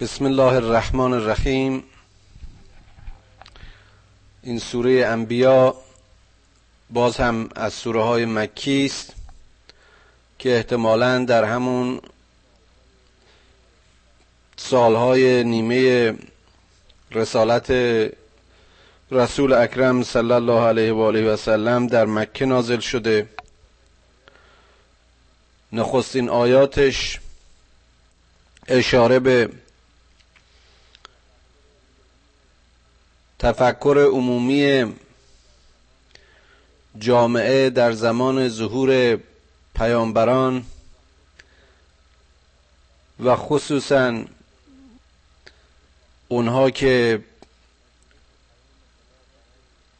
بسم الله الرحمن الرحیم. این سوره انبیا باز هم از سوره های مکی است که احتمالا در همون سالهای نیمه رسالت رسول اکرم صلی الله علیه و آله و سلم در مکه نازل شده. نخستین آیاتش اشاره به تفکر عمومی جامعه در زمان ظهور پیامبران و خصوصا اونها که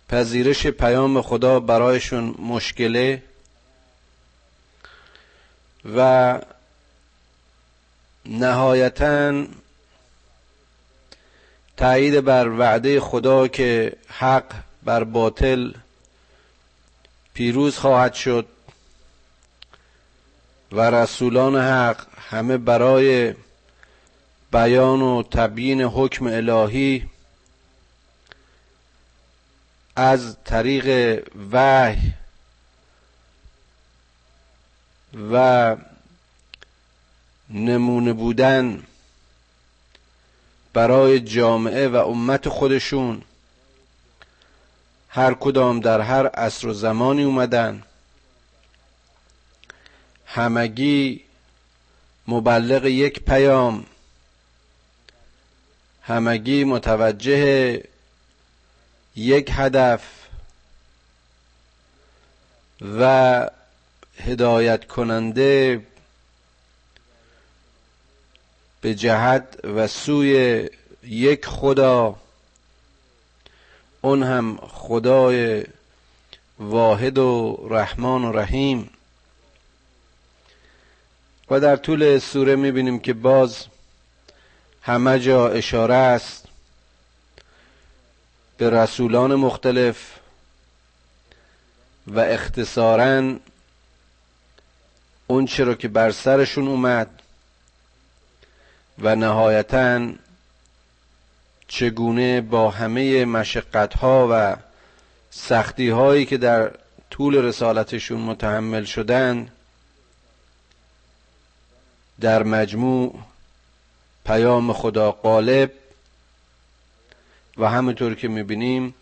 پذیرش پیام خدا برایشون مشکله و نهایتا تایید بر وعده خدا که حق بر باطل پیروز خواهد شد و رسولان حق همه برای بیان و تبیین حکم الهی از طریق وحی و نمونه بودن برای جامعه و امت خودشون. هر کدام در هر عصر و زمانی اومدن. همگی مبلغ یک پیام. همگی متوجه یک هدف و هدایت کننده به جهت و سوی یک خدا اون هم خدای واحد و رحمان و رحیم. و در طول سوره می‌بینیم که باز همه جا اشاره است به رسولان مختلف و اختصارا اون چرا که بر سرشون اومد و نهایتا چگونه با همه مشقت ها و سختی هایی که در طول رسالتشون متحمل شدن در مجموع پیام خدا غالب و همونطور که می‌بینیم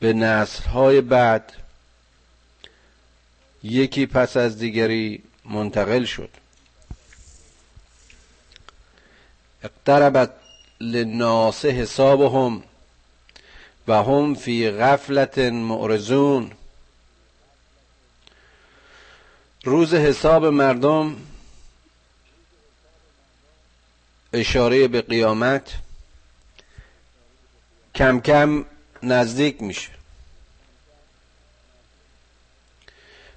به نسل های بعد یکی پس از دیگری منتقل شد. اقتربت للناس حسابهم و هم فی غفلت معرضون روز حساب مردم اشاره به قیامت کم کم نزدیک میشه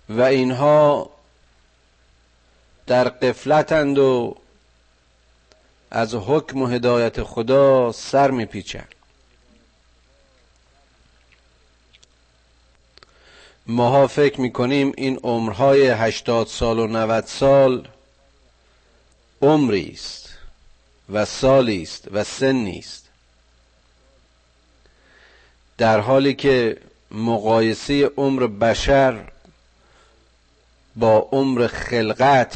و اینها در قفلتند و از حکم و هدایت خدا سر میپیچن. ماها فکر می‌کنیم این عمرهای هشتاد سال و نوت سال عمری است و سالی است و سنی است. در حالی که مقایسه عمر بشر با عمر خلقت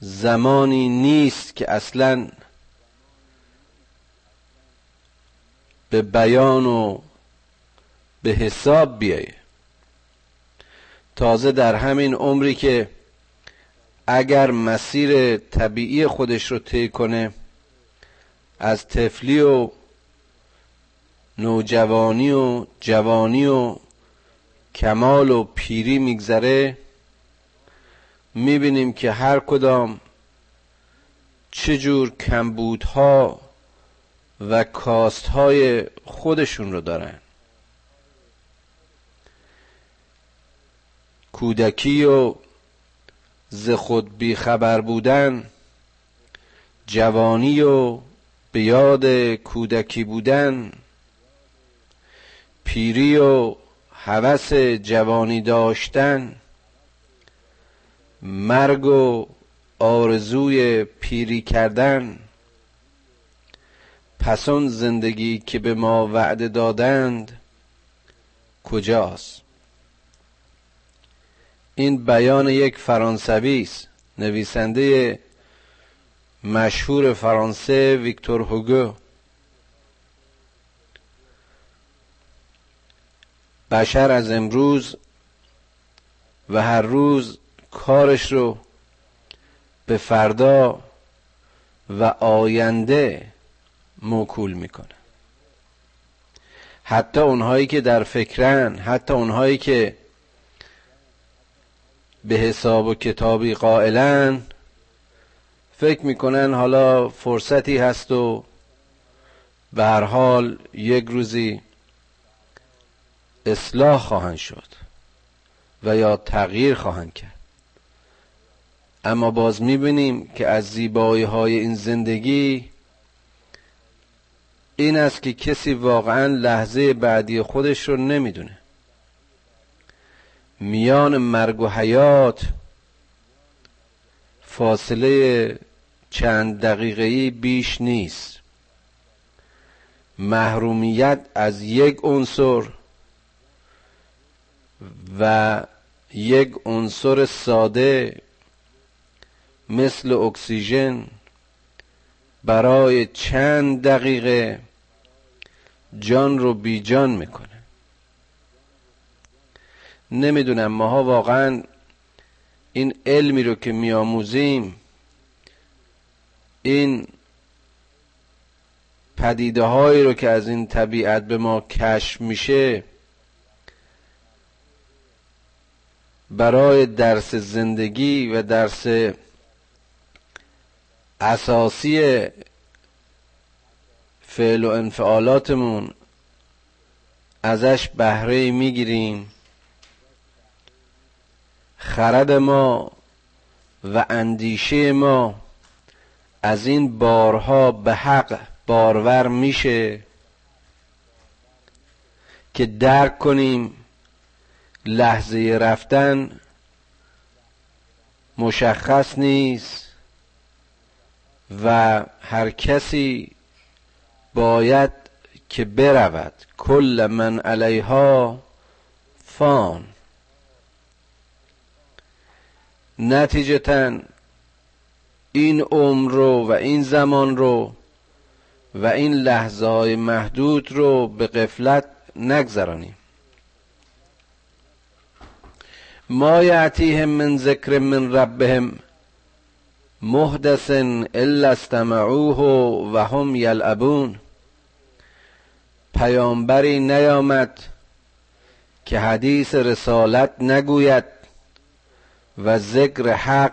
زمانی نیست که اصلا به بیان و به حساب بیایه تازه در همین عمری که اگر مسیر طبیعی خودش رو طی کنه از طفلی و نوجوانی و جوانی و کمال و پیری میگذره می‌بینیم که هر کدام چجور کمبودها و کاستهای خودشون رو دارن. کودکی و ز خود بیخبر بودن جوانی و به یاد کودکی بودن پیری و هوس جوانی داشتن مرگ و آرزوی پیری کردن پسون زندگی که به ما وعده دادند کجاست؟ این بیان یک فرانسوی است نویسنده مشهور فرانسه ویکتور هوگو. بشر از امروز و هر روز کارش رو به فردا و آینده موکول می‌کنه. حتی اونهایی که در فکرن حتی اونهایی که به حساب و کتابی قائلن فکر می‌کنن حالا فرصتی هست و به هر حال یک روزی اصلاح خواهند شد و یا تغییر خواهند کرد. اما باز می‌بینیم که از زیبایی های این زندگی این است که کسی واقعا لحظه بعدی خودش رو نمی‌دونه. میان مرگ و حیات فاصله چند دقیقه‌ای بیش نیست. محرومیت از یک عنصر و یک عنصر ساده مثل اکسیژن برای چند دقیقه جان رو بی جان می‌کنه. نمی‌دونم ماها واقعا این علمی رو که میآموزیم این پدیده هایی رو که از این طبیعت به ما کشف میشه برای درس زندگی و درس اساسی فعل و انفعالاتمون ازش بهره می‌گیریم. خرد ما و اندیشه ما از این بارها به حق بارور میشه که درک کنیم لحظه رفتن مشخص نیست. و هر کسی باید که برود. کل من علیها فان. نتیجتا این عمر رو و این زمان رو و این لحظه های محدود رو به قفلت نگذرانیم. ما یعتیهم من ذکر من ربهم محدث الا استمعوه و هم یلعبون. پیامبری نیامد که حدیث رسالت نگوید و ذکر حق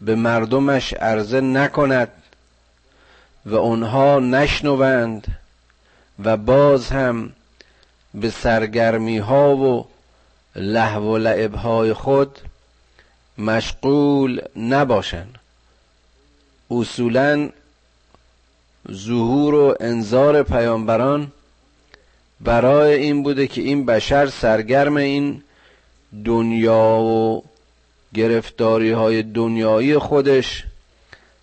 به مردمش عرضه نکند و آنها نشنوند و باز هم به سرگرمی ها و لحو و لعب های خود مشغول نباشند. اصولا ظهور و انظار پیامبران برای این بوده که این بشر سرگرم این دنیا و گرفتاری های دنیایی خودش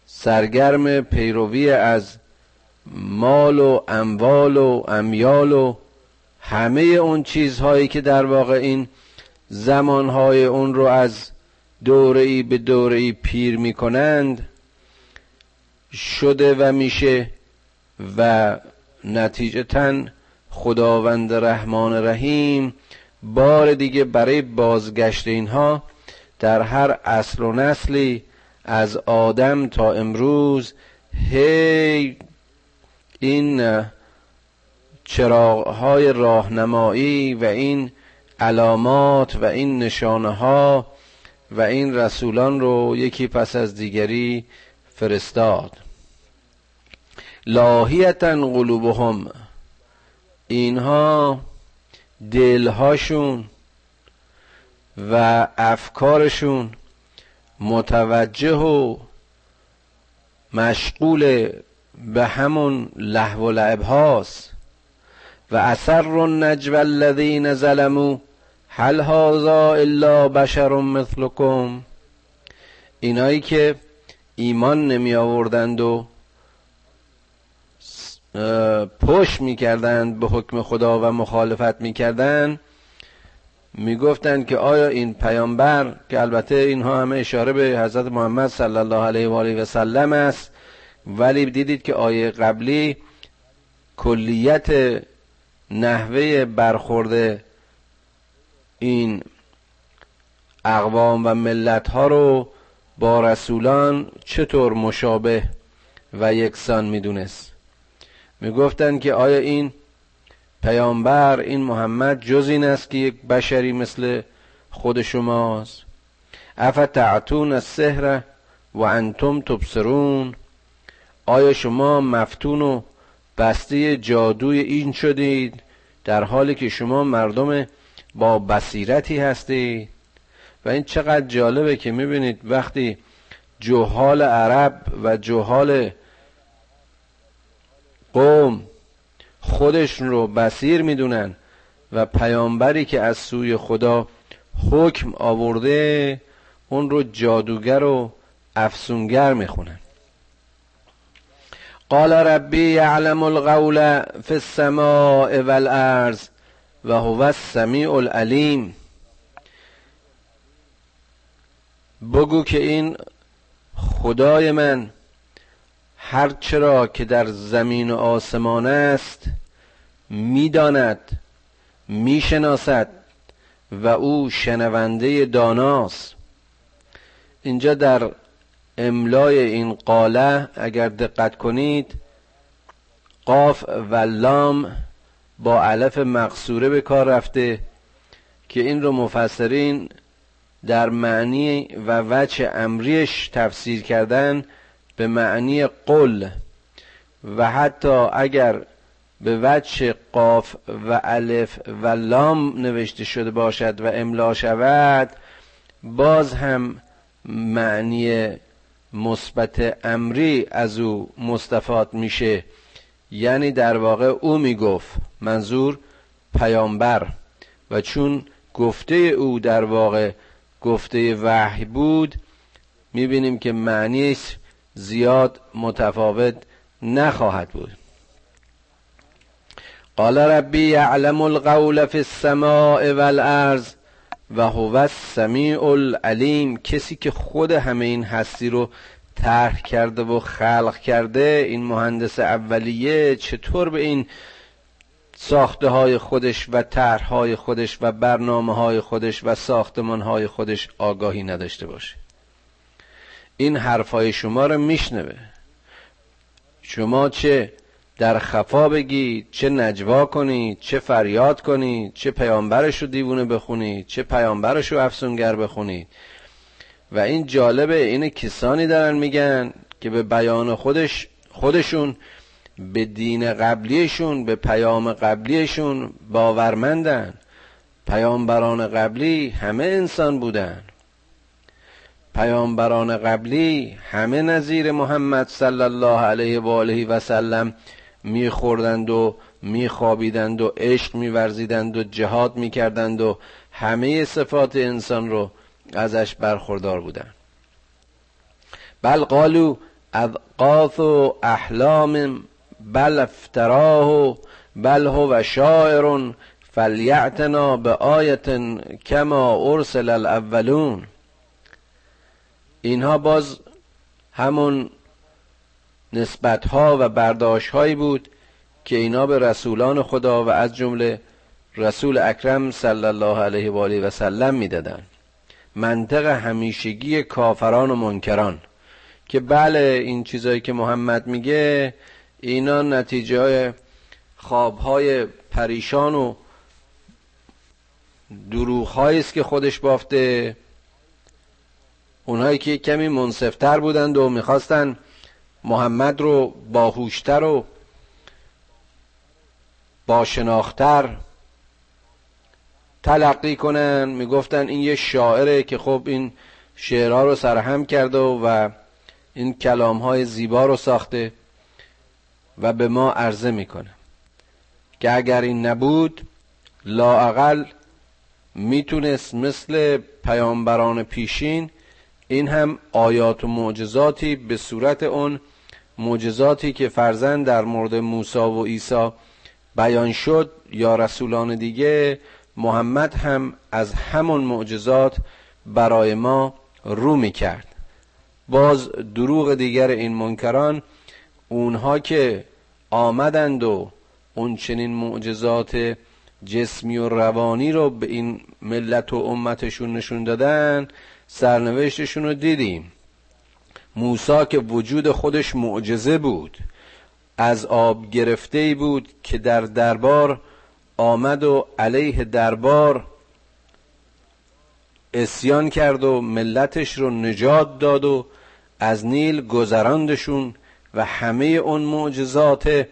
سرگرم پیروی از مال و اموال و امیال و همه اون چیزهایی که در واقع این زمانهای اون رو از دوره‌ای به دوره‌ای پیر می‌کنند شده و میشه و نتیجتا خداوند رحمان رحیم بار دیگه برای بازگشت اینها در هر اصل و نسلی از آدم تا امروز هی این چراغهای راهنمایی و این علامات و این نشانه ها و این رسولان رو یکی پس از دیگری فرستاد. لاهیتا قلوبهم. اینها دلهاشون و افکارشون متوجه و مشغول به همون لحو و لعب هاست. و اثر النجو الذین ظلموا هل هذا الا بشر مثلكم اینایی که ایمان نمی آوردند و پشت می‌کردند به حکم خدا و مخالفت می‌کردند می‌گفتند که آیا این پیامبر که البته اینها همه اشاره به حضرت محمد صلی الله علیه و آله و سلم است ولی دیدید که آیه قبلی کلیت نحوه برخورد این اقوام و ملت ها رو با رسولان چطور مشابه و یکسان می‌دونست؟ می‌گفتند که آیا این پیامبر این محمد جز این است که یک بشری مثل خود شماست؟ افتعتون السحر و انتم تبصرون؟ آیا شما مفتون و بسته جادوی این شدید در حالی که شما مردم با بصیرتی هستید؟ و این چقدر جالبه که می‌بینید وقتی جهال عرب و جهال قوم خودشون رو بسیر می‌دونن و پیامبری که از سوی خدا حکم آورده اون رو جادوگر و افسونگر می‌خونن. قال ربی یعلم القول فی السماء والارض و هو السمیع العلیم. بگو که این خدای من هر چرا که در زمین و آسمان است می‌داند می‌شناسد و او شنونده داناست. اینجا در املای این قاله اگر دقت کنید قاف و لام با علف مقصوره به کار رفته که این رو مفسرین در معنی و وجه امریش تفسیر کردن به معنی قل. و حتی اگر به وجه قاف و الف و لام نوشته شده باشد و املا شود باز هم معنی مثبت امری از او مستفاد میشه. یعنی در واقع او می‌گفت منظور پیامبر. و چون گفته او در واقع گفته وحی بود می‌بینیم که معنیش زیاد متفاوت نخواهد بود. قال ربی یعلم القول فی السماء والارض و هو السمیع العلیم. کسی که خود همه این هستی رو طرح کرده و خلق کرده این مهندس اولیه چطور به این ساخته های خودش و طرحهای خودش و برنامه های خودش و ساختمان های خودش آگاهی نداشته باشه. این حرفای شما رو میشنوه. شما چه در خفا بگید چه نجوا کنید چه فریاد کنید چه پیامبرش رو دیوونه بخونید چه پیامبرش رو افسونگر بخونید و این جالبه این کسانی دارن میگن که به بیان خودش خودشون به دین قبلیشون به پیام قبلیشون باورمندن. پیامبران قبلی همه انسان بودن. پیامبران قبلی همه نظیر محمد صلی الله علیه و آله و سلم میخوردند و میخوابیدند و عشق میورزیدند و جهاد می‌کردند و همه صفات انسان رو ازش برخوردار بودند بل قالو اذقاث و احلام بل افتراه بل هو شاعر فلیعتنا به آیت کما ارسل الاولون. اینها باز همون نسبت ها و برداشت هایی بود که اینا به رسولان خدا و از جمله رسول اکرم صلی الله علیه و آله و سلم می‌دادن منطق همیشگی کافران و منکران که بله این چیزایی که محمد میگه اینا نتیجه های خواب های پریشان و دروغ است که خودش بافته. اونهایی که کمی منصفتر بودند و می‌خواستن محمد رو باهوشتر و باشناختر تلقی کنن. می‌گفتن این یه شاعره که خب این شعرها رو سرهم کرده و این کلام های زیبا رو ساخته. و به ما عرضه می‌کنه که اگر این نبود لاعقل می‌تونست مثل پیامبران پیشین این هم آیات و معجزاتی به صورت اون معجزاتی که فرزن در مورد موسی و عیسی بیان شد یا رسولان دیگه محمد هم از همون معجزات برای ما رو می کرد باز دروغ دیگر این منکران اونها که آمدند و اون چنین معجزات جسمی و روانی رو به این ملت و امتشون نشون دادن سرنوشتشون رو دیدیم. موسا که وجود خودش معجزه بود از آب گرفته بود که در دربار آمد و علیه دربار اسیان کرد و ملتش رو نجات داد و از نیل گذراندشون و همه اون معجزات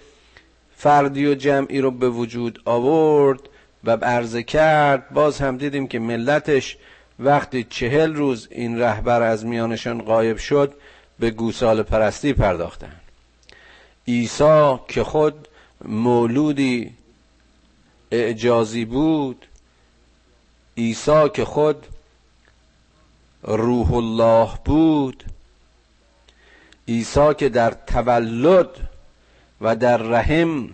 فردی و جمعی رو به وجود آورد و عرضه کرد. باز هم دیدیم که ملتش وقتی چهل روز این رهبر از میانشان غایب شد به گوسال پرستی پرداختن عیسی که خود مولودی اعجازی بود عیسی که خود روح الله بود عیسی که در تولد و در رحم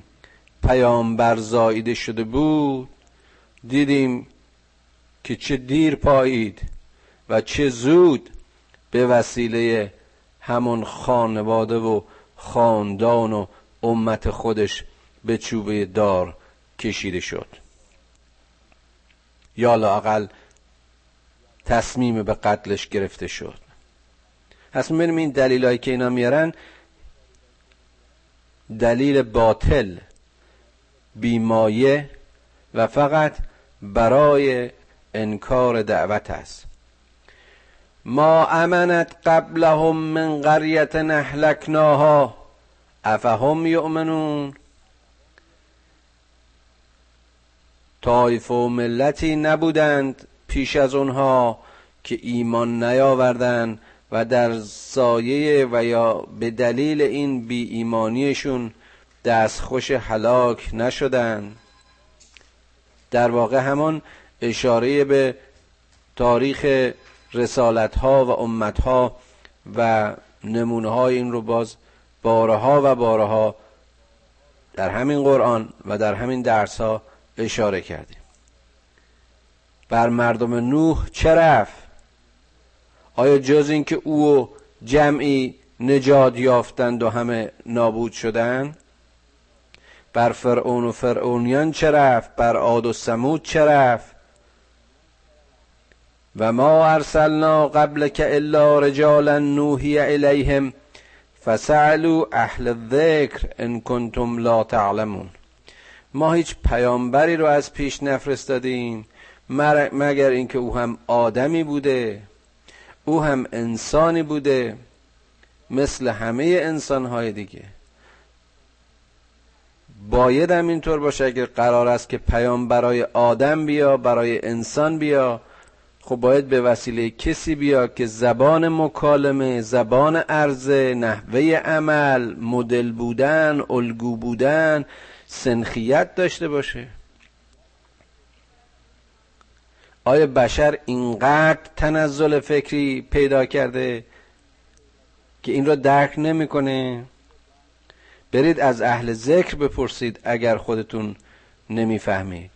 پیامبر زاییده شده بود دیدیم که چه دیر پایید و چه زود به وسیله همون خانواده و خاندان و امت خودش به چوبه دار کشیده شد. یا لاقل تصمیم به قتلش گرفته شد. پس می‌بینیم این دلیل که اینا میارن دلیل باطل بیمایه و فقط برای انکار دعوت است. ما امنت قبلهم من قریت نهلکناها افهم یؤمنون؟ طایف و ملتی نبودند پیش از اونها که ایمان نیاوردند و در سایه و یا به دلیل این بی ایمانیشون دستخوش حلاک نشدن. در واقع همان اشاره به تاریخ رسالت ها و امت ها و نمونه های این رو باز بارها و بارها در همین قرآن و در همین درس ها اشاره کردیم. بر مردم نوح چه رفت؟ آیا جز اینکه او و جمعی نجات یافتند و همه نابود شدند؟ بر فرعون و فرعونیان چه رفت؟ بر عاد و سمود چه رفت؟ و ما ارسلنا قبل که الا رجالا نوحی الیهم فسألوا اهل الذکر ان کنتم لا تعلمون. ما هیچ پیامبری رو از پیش نفرستادیم مگر اینکه او هم آدمی بوده؟ او هم انسانی بوده مثل همه انسانهای دیگه. باید هم اینطور باشه اگر قرار است که پیام برای آدم بیا برای انسان بیا خب باید به وسیله کسی بیا که زبان مکالمه زبان عرضه نحوه عمل مدل بودن الگو بودن سنخیت داشته باشه. آیا بشر اینقدر تنزل فکری پیدا کرده که این را درک نمی‌کنه؟ برید از اهل ذکر بپرسید اگر خودتون نمی‌فهمید.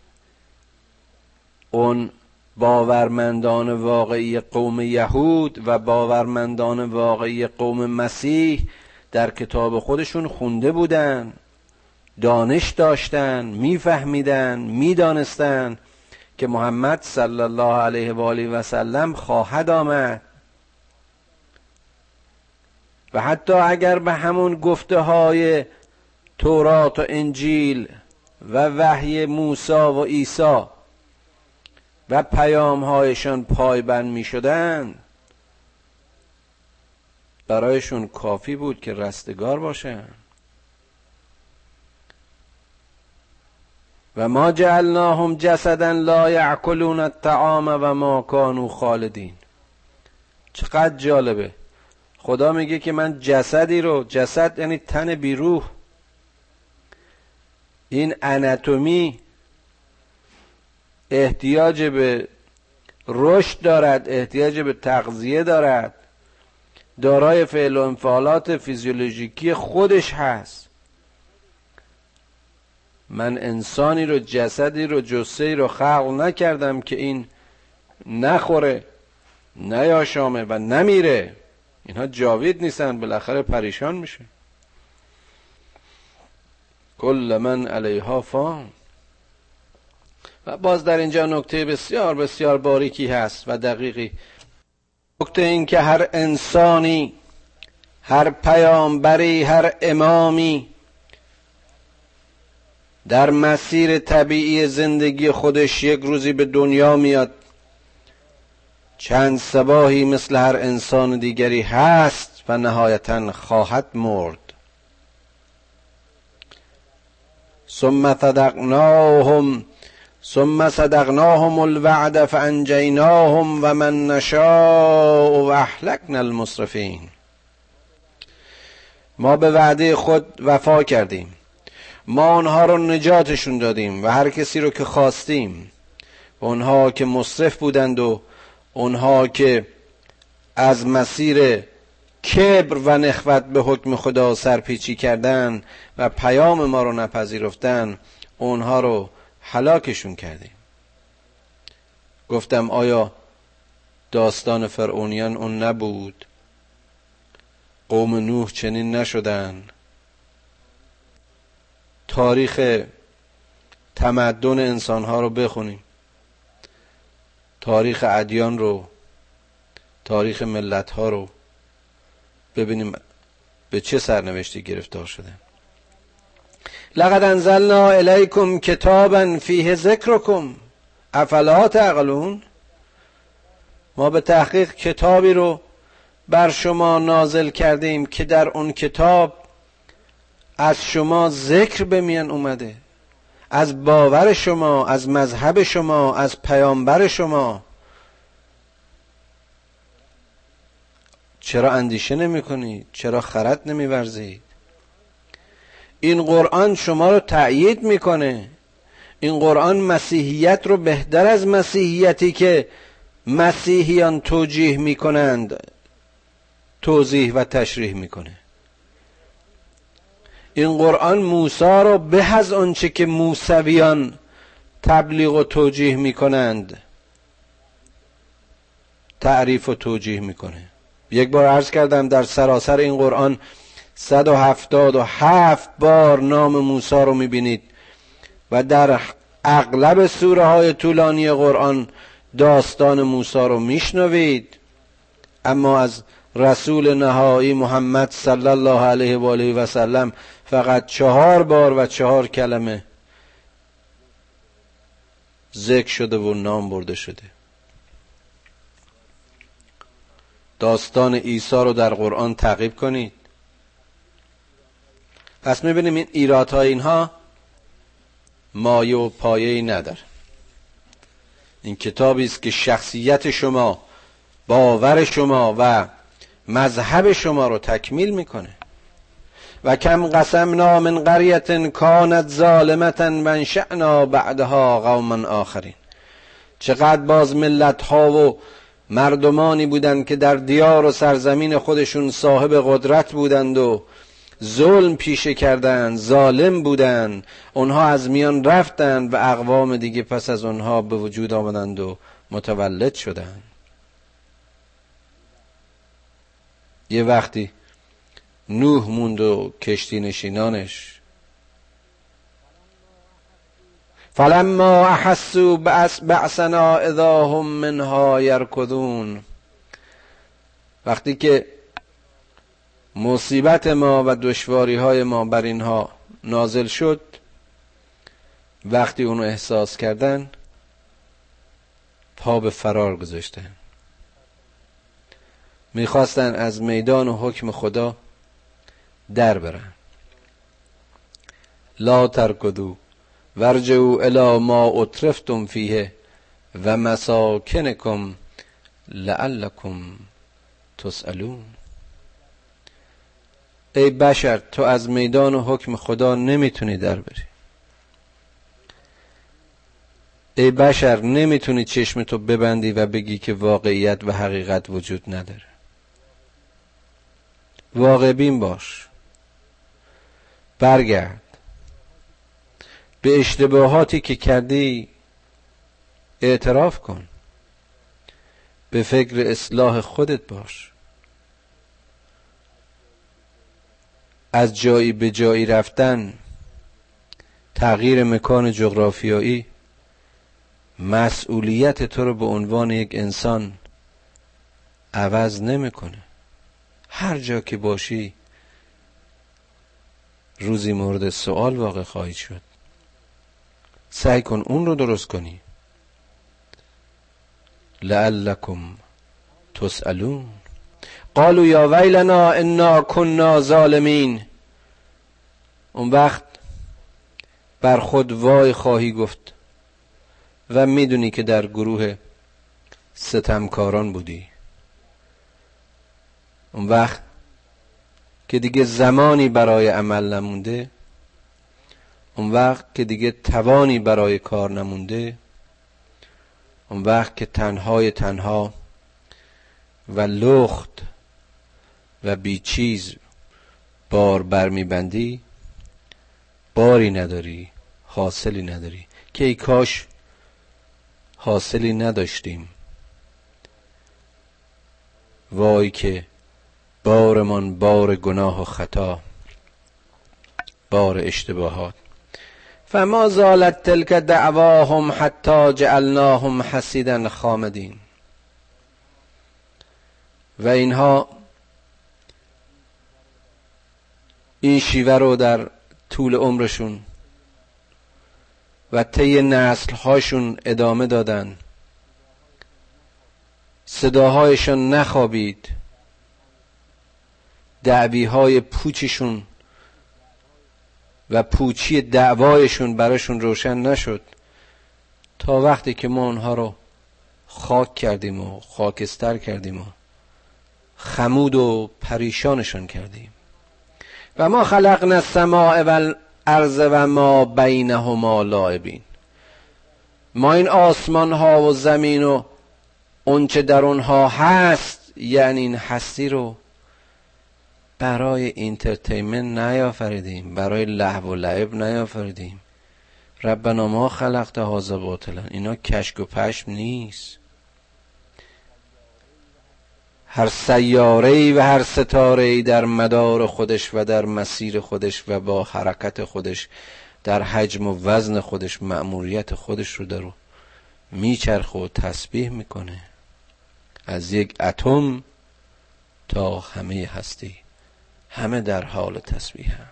اون باورمندان واقعی قوم یهود و باورمندان واقعی قوم مسیح در کتاب خودشون خونده بودن دانش داشتن میفهمیدن می‌دانستن. که محمد صلی الله علیه و آله و سلم خواهد آمد. و حتی اگر به همون گفته های تورات و انجیل و وحی موسی و عیسی و پیام هایشان پایبند می شدن برایشون کافی بود که رستگار باشن. و ما جعلناهم جسدا لا یعکلون الطعام و ما کانوا خالدین. چقدر جالبه. خدا میگه که من جسدی رو جسد یعنی تن بیروح. این اناتومی احتیاج به رشد دارد احتیاج به تغذیه دارد. دارای فعل و انفعالات فیزیولوژیکی خودش هست. من انسانی رو جسدی رو جسه رو خلق نکردم که این نخوره نیاشامه و نمیره. اینها جاوید نیستن بالاخره پریشان میشه. کل من علیها فان. و باز در اینجا نکته بسیار بسیار باریکی هست و دقیقی. نکته این که هر انسانی هر پیامبری هر امامی در مسیر طبیعی زندگی خودش یک روزی به دنیا میاد. چند سباهی مثل هر انسان دیگری هست و نهایتا خواهد مرد. ثم صدقناهم ثم صدقناهم الوعد فانجیناهم و من نشاء و احلقنا المصرفین. ما به وعده خود وفا کردیم. ما آنها رو نجاتشون دادیم و هر کسی رو که خواستیم. و اونها که مصرف بودند و اونها که از مسیر کبر و نخوت به حکم خدا سرپیچی کردن و پیام ما رو نپذیرفتن اونها رو حلاکشون کردیم. گفتم آیا داستان فرعونیان اون نبود؟ قوم نوح چنین نشدن تاریخ تمدن انسانها رو بخونیم. تاریخ ادیان رو تاریخ ملت ها رو ببینیم به چه سرنوشتی گرفتار شده. لقد انزلنا الیکم کتابا فیه ذکرکم. افلا تعقلون؟ ما به تحقیق کتابی رو بر شما نازل کردیم که در اون کتاب از شما ذکر به میان اومده. از باور شما از مذهب شما از پیامبر شما. چرا اندیشه نمی کنید چرا خرد نمی ورزید این قرآن شما رو تأیید می‌کنه. این قرآن مسیحیت رو بهتر از مسیحیتی که مسیحیان توجیه می‌کنند توضیح و تشریح می‌کنه. این قرآن موسا رو به از آنچه که موسویان تبلیغ و توجیه می‌کنند تعریف و توجیه می‌کنه. یک بار عرض کردم در سراسر این قرآن 177 بار نام موسی رو می‌بینید و در اغلب سوره های طولانی قرآن داستان موسی رو میشنوید. اما از رسول نهایی محمد صلی الله علیه و آله و سلم فقط چهار بار و چهار کلمه ذکر شده و نام برده شده. داستان عیسی رو در قرآن تعقیب کنید. پس می‌بینیم این ایرادهای اینها مایه و پایه ای نداره. این کتابی است که شخصیت شما باور شما و مذهب شما رو تکمیل می‌کنه. و کم قسمنا من قریت کانت ظالمتا و شعنا بعدها قوما آخرین. چقدر باز ملت ها و مردمانی بودند که در دیار و سرزمین خودشون صاحب قدرت بودند و ظلم پیشه کردند ظالم بودند. اونها از میان رفتند و اقوام دیگه پس از اونها به وجود آمدند و متولد شدند. یه وقتی نوح موند و کشتی نشینانش. فلما احسوا بعثنا اذا هم منها یرکضون وقتی که مصیبت ما و دشواری های ما بر اینها نازل شد وقتی اونو احساس کردن پا به فرار گذاشتن. می‌خواستن از میدان و حکم خدا در برن. لا ترکدو ورجعو الی ما اترفتم فیه و مساکنکم لعلکم تسألون. ای بشر تو از میدان و حکم خدا نمی‌تونی در بری. ای بشر نمی‌تونی چشم تو ببندی و بگی که واقعیت و حقیقت وجود نداره. واقع بین باش. برگرد. به اشتباهاتی که کردی اعتراف کن. به فکر اصلاح خودت باش. از جایی به جایی رفتن تغییر مکان جغرافیایی مسئولیت تو رو به عنوان یک انسان عوض نمی‌کنه. هر جا که باشی روزی مورد سوال واقع خواهید شد. سعی کن اون رو درست کنی. لعلکم تسالون قالوا یا ویلنا انا کنا ظالمین. اون وقت بر خود وای خواهی گفت و می‌دونی که در گروه ستمکاران بودی. اون وقت که دیگه زمانی برای عمل نمونده اون وقت که دیگه توانی برای کار نمونده اون وقت که تنهای تنها و لخت و بیچیز بار برمیبندی باری نداری حاصلی نداری. که ای کاش حاصلی نداشتیم. وای که بارمان بار گناه و خطا بار اشتباهات. فما زالت تلك دعواهم حتی جعلناهم حسیدا خامدین. و اینها این شیوه رو در طول عمرشون و طی نسل هاشون ادامه دادن. صداهایشان نخوابید. دعوی های پوچشون و پوچی دعوایشون براشون روشن نشد. تا وقتی که ما اونها رو خاک کردیم و خاکستر کردیم و خمود و پریشانشون کردیم. و ما خلقنا السماء و الارض و ما بینهما لاعبین ما این آسمان ها و زمین و اونچه در اونها هست یعنی این هستی رو برای اینترتینمنت نیافریدیم برای لحو و لعب نیافریدیم. ربنا ما خلقت هذا باطلا. اینا کشک و پشم نیست. هر سیاره و هر ستاره در مدار خودش و در مسیر خودش و با حرکت خودش در حجم و وزن خودش مأموریت خودش رو درو میچرخه و تسبیح می‌کنه. از یک اتم تا همه هستی. همه در حال تسبیح هم.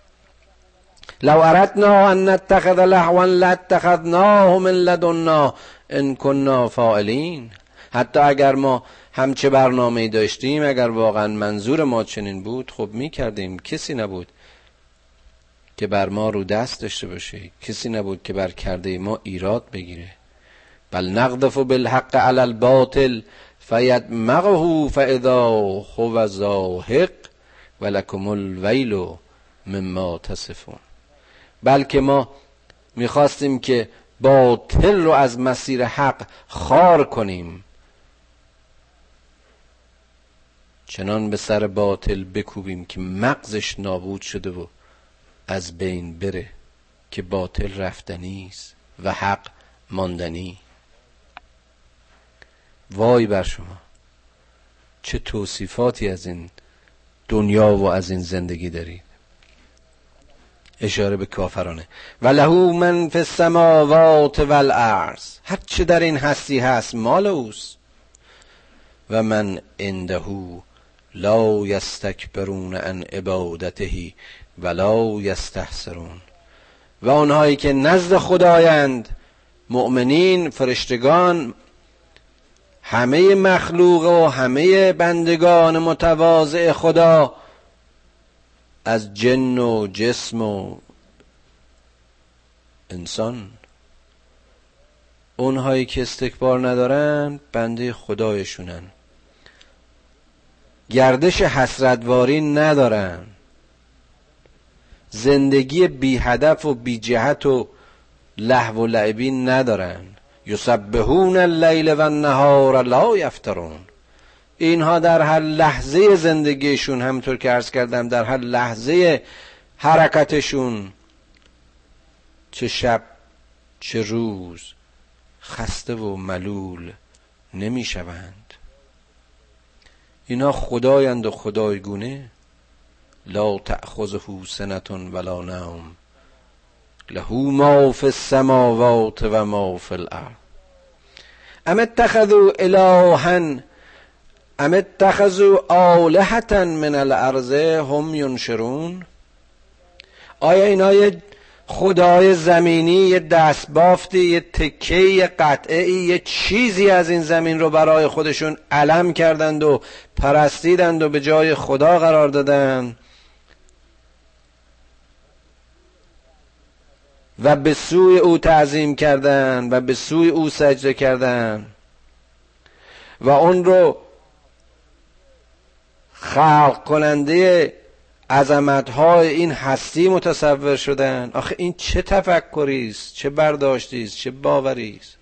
لو اردنا ان نتخذ لحوا لاتخذناه من لدنا ان كنا فاعلین. حتی اگر ما همچه برنامه داشتیم اگر واقعا منظور ما چنین بود خب می کردیم. کسی نبود که بر ما رو دست داشته باشه. کسی نبود که بر کرده ما ایراد بگیره. بل نقذف بالحق علی الباطل فیدمغه فاذا هو زاهق ولکم الویل مما تصفون. بلکه ما می‌خواستیم که باطل رو از مسیر حق خار کنیم. چنان به سر باطل بکوبیم که مغزش نابود شده و از بین بره که باطل رفتنی است و حق ماندنی. وای بر شما چه توصیفاتی از این دنیا و از این زندگی دارید اشاره به کافرانه. و لهو من فی السماوات والارض هر چه در این هستی هست مال اوست. و من اندهو لا یستکبرون عن عبادته ولا یستحسرون. و آنهایی که نزد خدایند مؤمنین فرشتگان همه مخلوق و همه بندگان متواضع خدا از جن و جسم و انسان. اونهایی که استکبار ندارن بنده خدایشونن. گردش حسرتواری ندارن. زندگی بی هدف و بی جهت و لحو و لعبی ندارن. یسبحون اللیل و النهار لا یفترون. اینها در هر لحظه زندگیشون همطور که عرض کردم در هر لحظه حرکتشون چه شب چه روز خسته و ملول نمی‌شوند. اینا خدایند و خدایگونه. لا تأخذه سنتون ولا نوم. له ما فی السماوات و ما فی الارض. ام اتخذوا الها ام اتخذوا آلهة من الارض هم ینشرون؟ آیا اینا یه خدای زمینی یه دستبافتی یه تکه یه قطعه یه چیزی از این زمین رو برای خودشون علم کردند و پرستیدند و به جای خدا قرار دادند؟ و به سوی او تعظیم کردن و به سوی او سجده کردن و اون رو خلق کننده عظمت های این هستی متصور شدن. آخه این چه تفکری است چه برداشتی است چه باوری است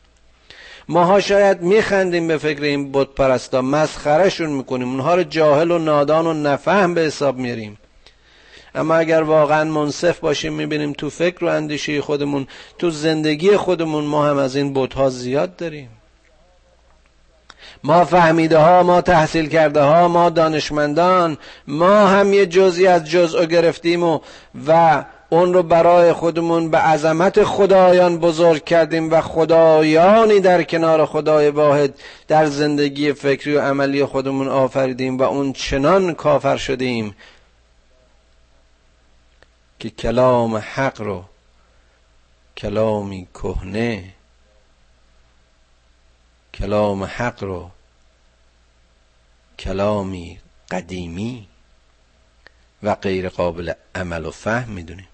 ماها شاید میخندیم به فکر این بت پرستا مسخرهشون می‌کنیم. اونها رو جاهل و نادان و نفهم به حساب میریم. اما اگر واقعا منصف باشیم می‌بینیم تو فکر و اندیشه خودمون تو زندگی خودمون ما هم از این بتها زیاد داریم. ما فهمیده ها ما تحصیل کرده ها ما دانشمندان ما هم یه جزی از جزء گرفتیم و و اون رو برای خودمون به عظمت خدایان بزرگ کردیم و خدایانی در کنار خدای واحد در زندگی فکری و عملی خودمون آفریدیم و اون چنان کافر شدیم. که کلام حق رو کلامی کهنه کلام حق رو کلامی قدیمی و غیر قابل عمل و فهم می‌دونیم.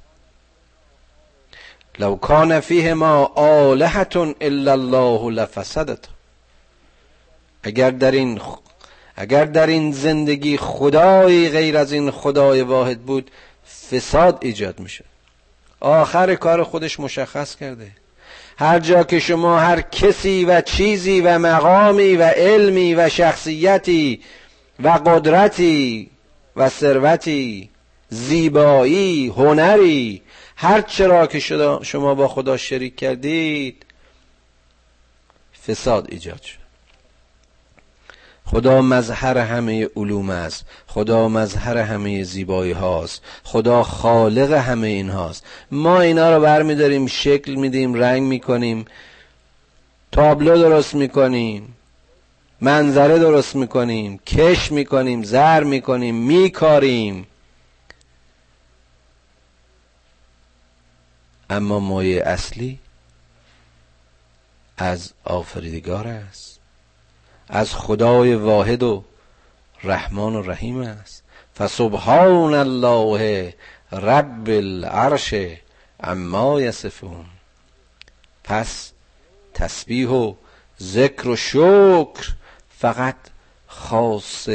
لو کان فیه ما آلهت الا الله لفسدت. اگر در این اگر در این زندگی خدایی غیر از این خدای واحد بود فساد ایجاد میشه آخر کار خودش مشخص کرده. هر جا که شما هر کسی و چیزی و مقامی و علمی و شخصیتی و قدرتی و ثروتی زیبایی هنری هر چرا که شما با خدا شریک کردید فساد ایجاد شد. خدا مظهر همه علوم است. خدا مظهر همه زیبایی هاست. خدا خالق همه این هاست ما اینا رو برمیداریم شکل میدیم رنگ می‌کنیم. تابلو درست می‌کنیم. منظره درست می‌کنیم. کش می‌کنیم زر می‌کنیم میکاریم. اما مایه اصلی از آفریدگار است. از خدای واحد و رحمان و رحیم است. فسبحان الله رب العرش اما یصفون. پس تسبیح و ذکر و شکر فقط خاص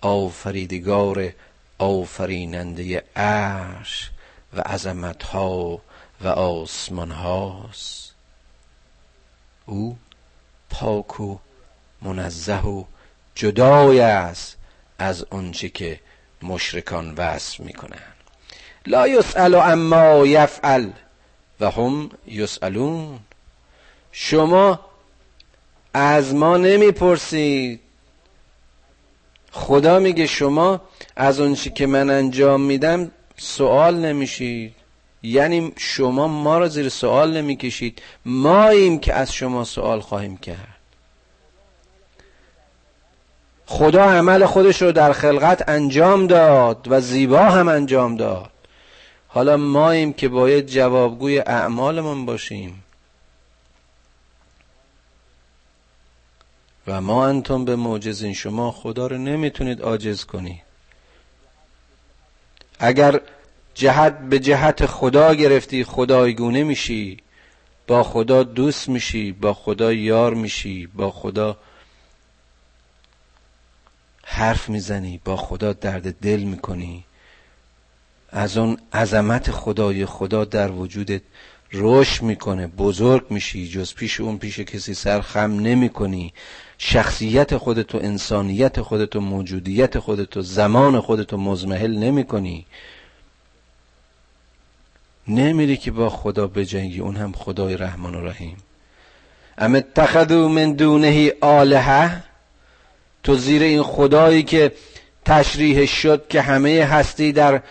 آفریدگار آفریننده عرش و عظمت ها و آسمان هاست او پاک و منزه و جدای است از آنچه که مشرکان وصف می‌کنن لا یسأل اما یفعل و هم یسألون. شما از ما نمی‌پرسید. خدا میگه شما از اونچه که من انجام میدم سوال نمیشید. یعنی شما ما را زیر سوال نمی‌کشید. ماییم که از شما سوال خواهیم کرد. خدا عمل خودش رو در خلقت انجام داد و زیبا هم انجام داد. حالا ماییم که باید جوابگوی اعمالمون باشیم. و ما انتم به معجزین. شما خدا رو نمی‌تونید عاجز کنید اگر جهت به جهت خدا گرفتی خدایگونه میشی با خدا دوست میشی با خدا یار میشی با خدا حرف می‌زنی با خدا درد دل می‌کنی. از اون عظمت خدای خدا در وجودت رشد می‌کنه بزرگ میشی جز پیش اون پیش کسی سر خم نمی کنی شخصیت خودتو انسانیت خودتو موجودیت خودتو زمان خودتو مزمحل نمی کنی نمیری که با خدا بجنگی اون هم خدای رحمان و رحیم. ام اتخذو من دونه آلهه؟ تو زیر این خدایی که تشریح شد که همه هستی در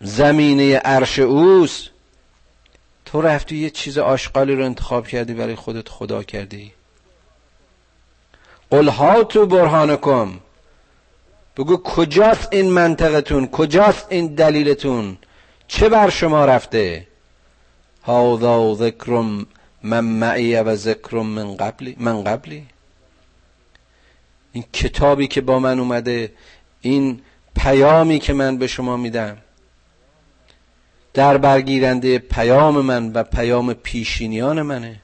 زمینه عرش اوست. تو رفتی یه چیز آشغالی رو انتخاب کردی برای خودت خدا کردی. قل هاتو برهانکم. بگو کجاست این منطقتون؟ کجاست این دلیلتون؟ چه بر شما رفته؟ هاذا ذکرم من معی و ذکرم من قبلی. من قبلی؟ این کتابی که با من اومده این پیامی که من به شما میدم در برگیرنده پیام من و پیام پیشینیان منه.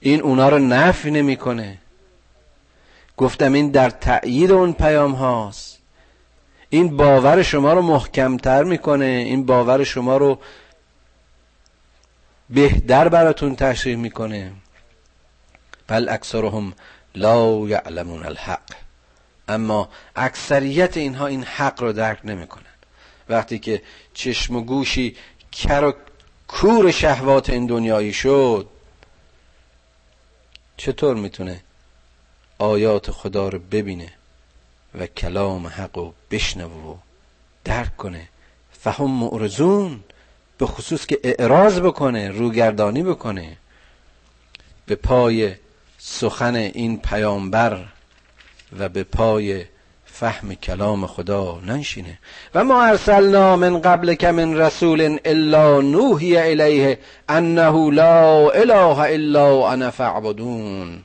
این اونا رو نفی نمی‌کنه. گفتم این در تأیید اون پیام هاست. این باور شما رو محکمتر می‌کنه. این باور شما رو بهتر براتون تشریح می‌کنه. بل اکثرهم لا یعلمون الحق. اما اکثریت اینها این حق رو درک نمی‌کنن. وقتی که چشم و گوشی کر و کور شهوات این دنیایی شد چطور می‌تونه آیات خدا رو ببینه و کلام حق رو بشنوه و درک کنه؟ فهم معرضون به خصوص که اعراض بکنه روگردانی بکنه به پای سخن این پیامبر و به پای فهم کلام خدا ننشینه. و ما ارسلنا من قبل که من رسول الا نوحی الیه انه لا اله الا انا فاعبدون.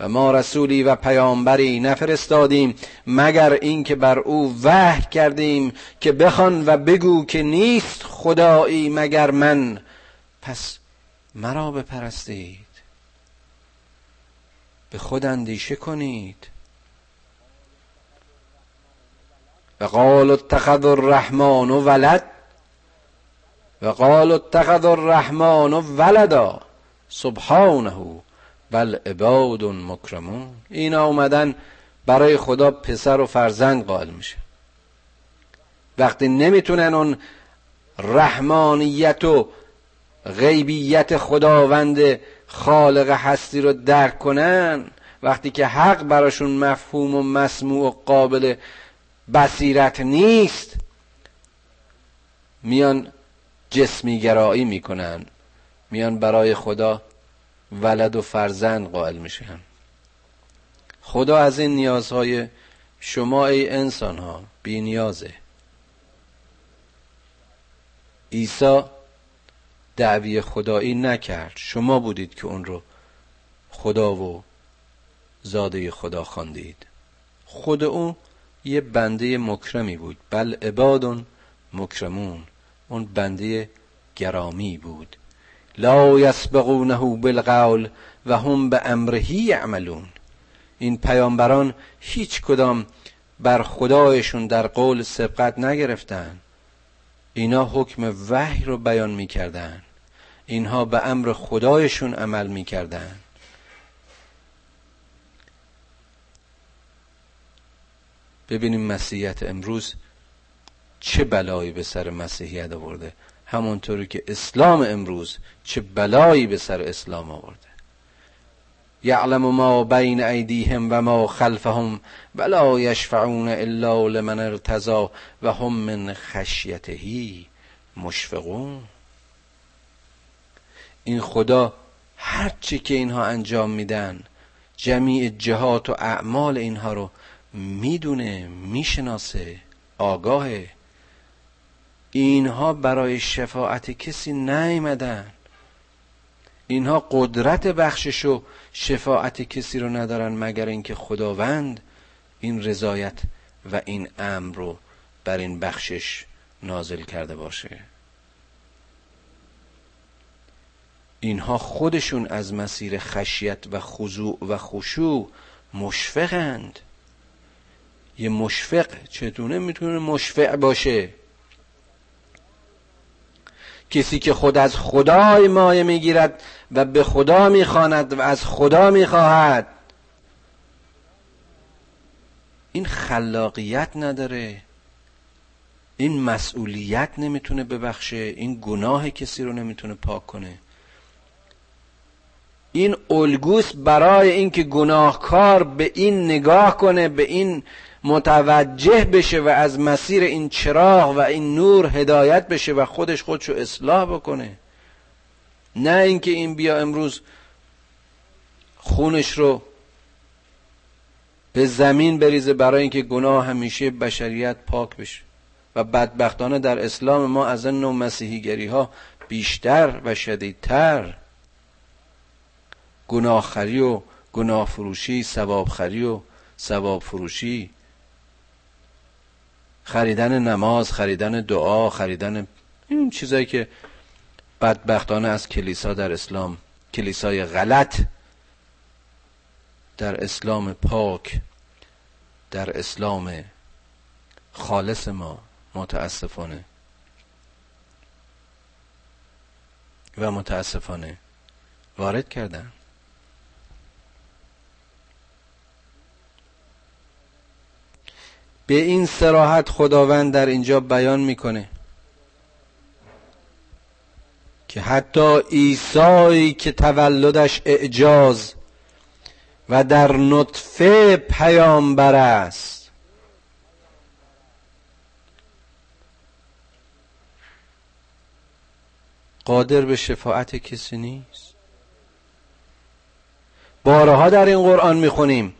و ما رسولی و پیامبری نفرستادیم مگر اینکه بر او وحی کردیم که بخوان و بگو که نیست خدایی مگر من. پس مرا بپرستید. به خود اندیشه کنید. و قال اتخذ الرحمن ولد. و قال اتخذ الرحمن ولدا. سبحانه. بل عباد مکرمون. اینا اومدن برای خدا پسر و فرزند قائل میشه. وقتی نمی‌تونن اون رحمانیت و غیبیت خداوند خالق هستی رو درک کنن وقتی که حق براشون مفهوم و مسموع و قابل بصیرت نیست میان جسمی گرایی می‌کنن میان برای خدا ولد و فرزند قائل میشن. خدا از این نیازهای شما ای انسان ها بی نیازه. عیسی دعوی خدایی نکرد. شما بودید که اون رو خدا و زاده خدا خواندید. خود او یه بنده مکرمی بود. بل عبادون مکرمون. اون بنده گرامی بود. لا یسبقونه بالقول و هم به امرهی یعملون. این پیامبران هیچ کدام بر خدایشون در قول سبقت نگرفتن. اینا حکم وحی رو بیان می‌کردن. اینها به امر خدایشون عمل می‌کردن. ببینیم مسیحیت امروز چه بلایی به سر مسیحیت آورده. همونطوری که اسلام امروز چه بلایی به سر اسلام آورده. یعلم ما بین ایدیهم و ما خلفهم ولا یشفعون الا لمن ارتضا و هم من خشیتهی مشفقون. این خدا هرچی که اینها انجام میدن جمیع جهات و اعمال اینها رو می‌دونه می‌شناسه آگاهه. اینها برای شفاعت کسی نیمدن اینها قدرت بخشش و شفاعت کسی رو ندارن مگر اینکه خداوند این رضایت و این امر رو بر این بخشش نازل کرده باشه. اینها خودشون از مسیر خشیت و خضوع و خشوع مشفقند. یه مشفق چطونه می‌تونه مشفع باشه؟ کسی که خود از خدای مایه می‌گیرد و به خدا می‌خواند و از خدا می‌خواهد. این خلاقیت نداره. این مسئولیت نمی‌تونه ببخشه. این گناه کسی رو نمی‌تونه پاک کنه. این الگوست برای اینکه گناهکار به این نگاه کنه به این متوجه بشه و از مسیر این چراغ و این نور هدایت بشه و خودش خودشو اصلاح بکنه. نه اینکه این بیا امروز خونش رو به زمین بریزه برای اینکه گناه همیشه بشریت پاک بشه و بدبختانه در اسلام ما از این نوع مسیحیگری ها بیشتر و شدیدتر گناهخری و گناه فروشی ثوابخری و ثواب فروشی خریدن نماز خریدن دعا خریدن این چیزایی که بدبختانه از کلیسا در اسلام کلیسای غلط در اسلام پاک در اسلام خالص ما متاسفانه و متاسفانه وارد کردن. به این سراحت خداوند در اینجا بیان می‌کنه. که حتی عیسایی که تولدش اعجاز و در نطفه پیامبر است. قادر به شفاعت کسی نیست؟ بارها در این قرآن می‌خونیم.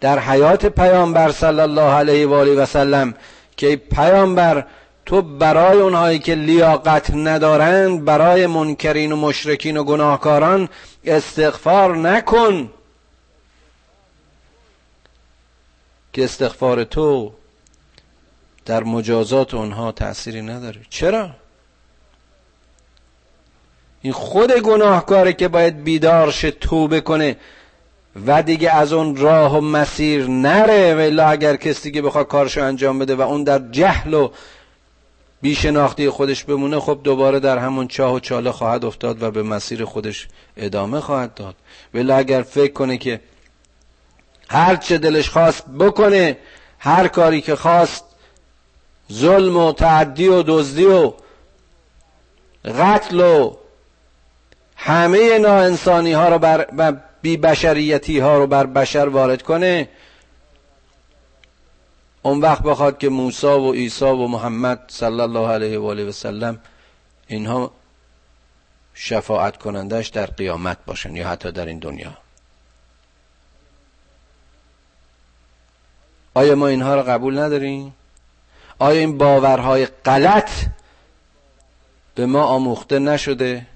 در حیات پیامبر صلی الله علیه و آله و سلم که پیامبر تو برای اونهایی که لیاقت ندارند برای منکرین و مشرکین و گناهکاران استغفار نکن که استغفار تو در مجازات اونها تأثیری نداره چرا؟ این خود گناهکاره که باید بیدار شه توبه کنه و دیگه از اون راه و مسیر نره و اگر کسی که بخواد کارشو انجام بده و اون در جهل و بیشناختی خودش بمونه خب دوباره در همون چاه و چاله خواهد افتاد و به مسیر خودش ادامه خواهد داد. ولی اگر فکر کنه که هر چه دلش خواست بکنه هر کاری که خواست ظلم و تعدی و دزدی و قتل و همه ناانسانی ها رو بر بی بشریتی ها رو بر بشر وارد کنه اون وقت بخواد که موسی و عیسی و محمد صلی الله علیه و آله و سلم اینها شفاعت کنندش در قیامت باشن یا حتی در این دنیا آیا ما اینها رو قبول نداریم؟ آیا این باورهای غلط به ما آموخته نشده؟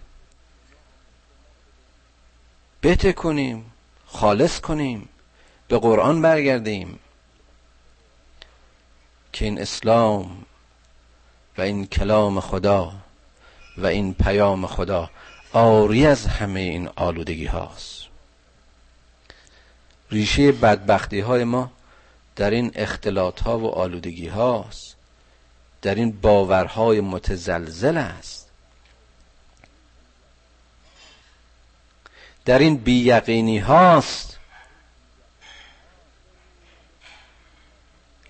بته کنیم خالص کنیم به قرآن برگردیم. که این اسلام و این کلام خدا و این پیام خدا آری از همه این آلودگی هاست. ریشه بدبختی های ما در این اختلاط ها و آلودگی هاست. در این باورهای متزلزل است. در این بیقینی هاست.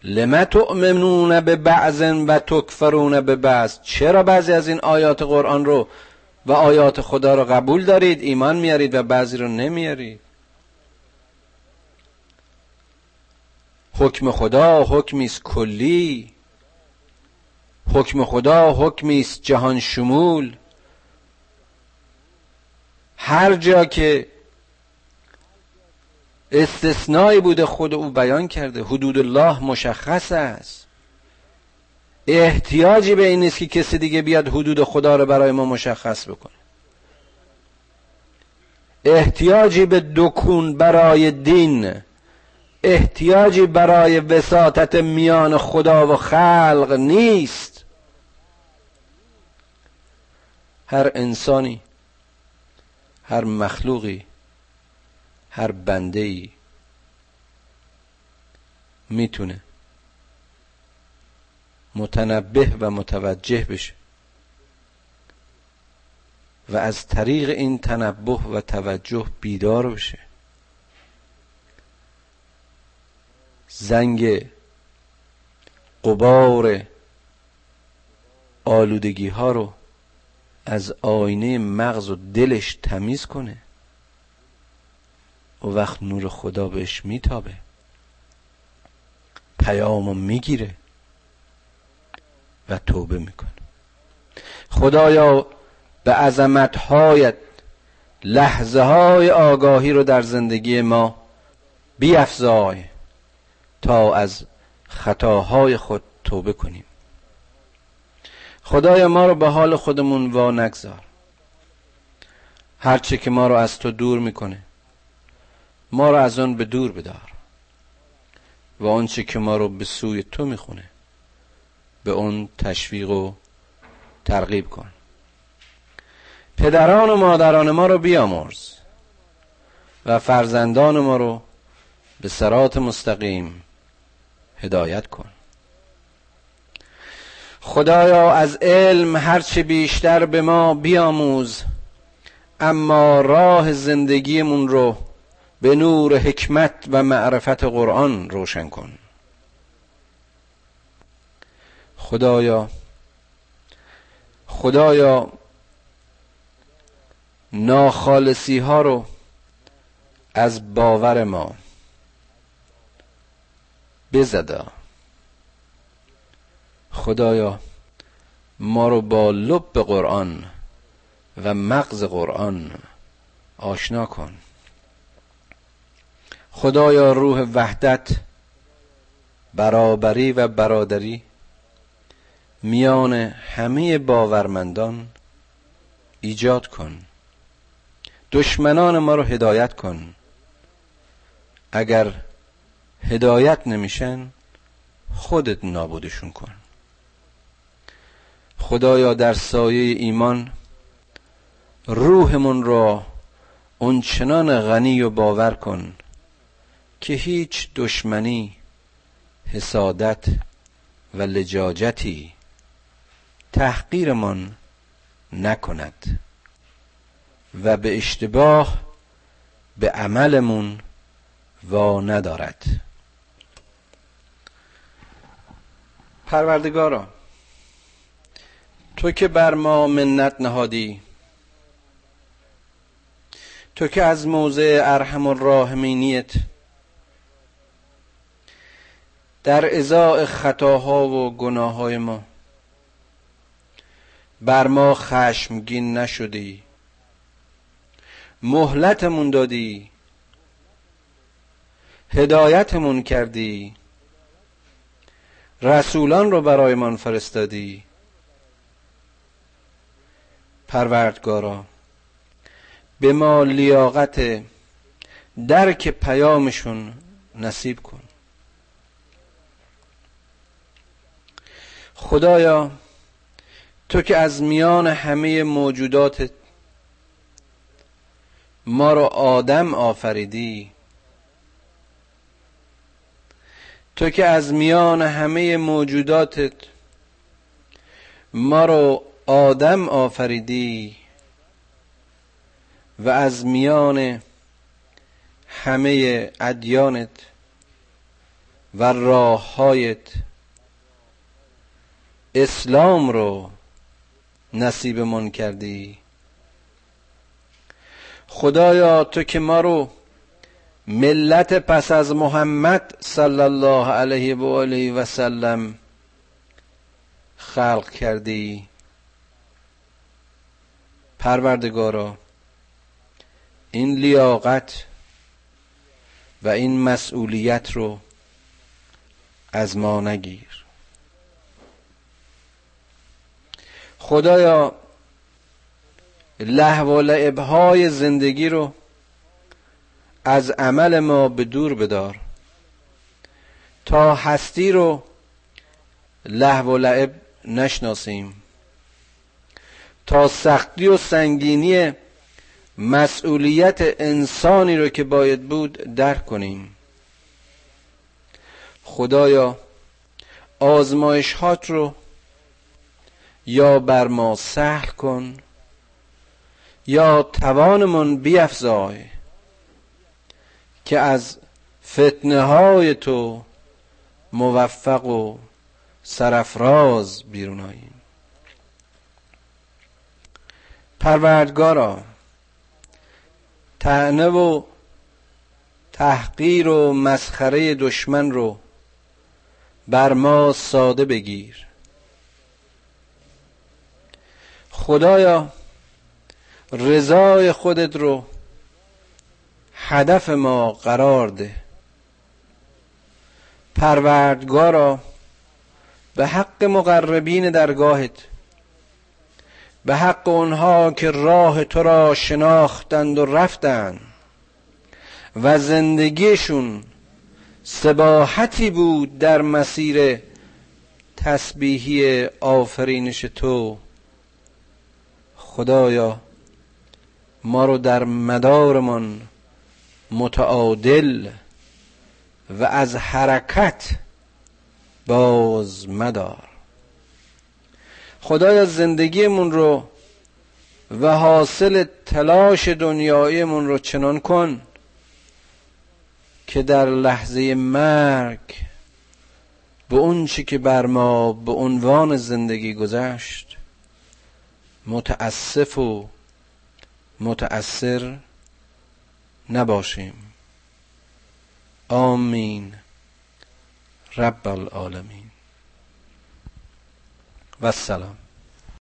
لم تؤمنون به بعض و تکفرون به بعض چرا بعضی از این آیات قرآن رو و آیات خدا رو قبول دارید ایمان میارید و بعضی رو نمیارید؟ حکم خدا حکمی است کلی. حکم خدا حکمی است جهان شمول. هر جا که استثنایی بوده خود او بیان کرده حدود الله مشخص است. احتیاجی به این نیست که کسی دیگه بیاد حدود خدا رو برای ما مشخص بکنه. احتیاجی به دکون برای دین احتیاجی برای وساطت میان خدا و خلق نیست. هر انسانی هر مخلوقی هر بنده ای می‌تونه متنبه و متوجه بشه. و از طریق این تنبه و توجه بیدار بشه. زنگ قبار آلودگی ها رو از آینه مغز و دلش تمیز کنه و وقت نور خدا بهش میتابه. پیامو می‌گیره و توبه می‌کنه. خدایا به عظمتهایت لحظه های آگاهی رو در زندگی ما بیافزای تا از خطاهای خود توبه کنیم. خدایا ما رو به حال خودمون وا نگذار هرچه که ما رو از تو دور می‌کنه ما رو از آن به دور بدار. و آنچه که ما رو به سوی تو می‌خونه به اون تشویق و ترغیب کن. پدران و مادران ما رو بیامرز و فرزندان ما رو به سرات مستقیم هدایت کن. خدایا از علم هرچه بیشتر به ما بیاموز اما راه زندگیمون رو به نور حکمت و معرفت قرآن روشن کن. خدایا خدایا ناخالصی ها رو از باور ما بزدا. خدایا ما رو با لب قرآن و مغز قرآن آشنا کن. خدایا روح وحدت برابری و برادری میان همه باورمندان ایجاد کن. دشمنان ما رو هدایت کن. اگر هدایت نمیشن خودت نابودشون کن. خدایا در سایه ایمان روحمون را اونچنان غنی و باور کن که هیچ دشمنی حسادت و لجاجتی تحقیرمان نکند و به اشتباه به عملمون وا ندارد. پروردگارا تو که بر ما منت نهادی. تو که از موضع ارحم الراحمینیت در ازاع خطاها و گناههای ما بر ما خشمگین نشدی. مهلتمون دادی. هدایتمون کردی. رسولان رو برایمان فرستادی. پروردگارا به ما لیاقت درک پیامشون نصیب کن. خدایا تو که از میان همه موجودات ما رو آدم آفریدی تو که از میان همه موجوداتت ما رو آدم آفریدی و از میان همه ادیانت و راههایت اسلام رو نصیبمون کردی. خدایا تو که ما رو ملت پس از محمد صلی الله علیه و آله و سلم خلق کردی. پروردگارا این لیاقت و این مسئولیت رو از ما نگیر. خدایا لحو و لعبهای زندگی رو از عمل ما به دور بدار. تا هستی رو لحو و لعب نشناسیم. تا سختی و سنگینی مسئولیت انسانی رو که باید بود درک کنیم. خدایا آزمایش هات رو یا بر ما سهل کن یا توانمون بیافزای که از فتنه های تو موفق و سرفراز بیرون آییم پروردگارا تعنه و تحقیر و مسخره دشمن رو بر ما ساده بگیر. خدایا رضای خودت رو هدف ما قرار ده. پروردگارا به حق مقربین درگاهت به حق اونها که راه تو را شناختند و رفتند و زندگیشون سباحتی بود در مسیر تسبیحی آفرینش تو. خدایا ما رو در مدارمان متعادل و از حرکت باز مدار. خدایا زندگیمون رو و حاصل تلاش دنیاییمون رو چنان کن که در لحظه مرگ به اون چی که بر ما به عنوان زندگی گذشت متاسف و متأثر نباشیم. آمین. رب العالمین. والسلام.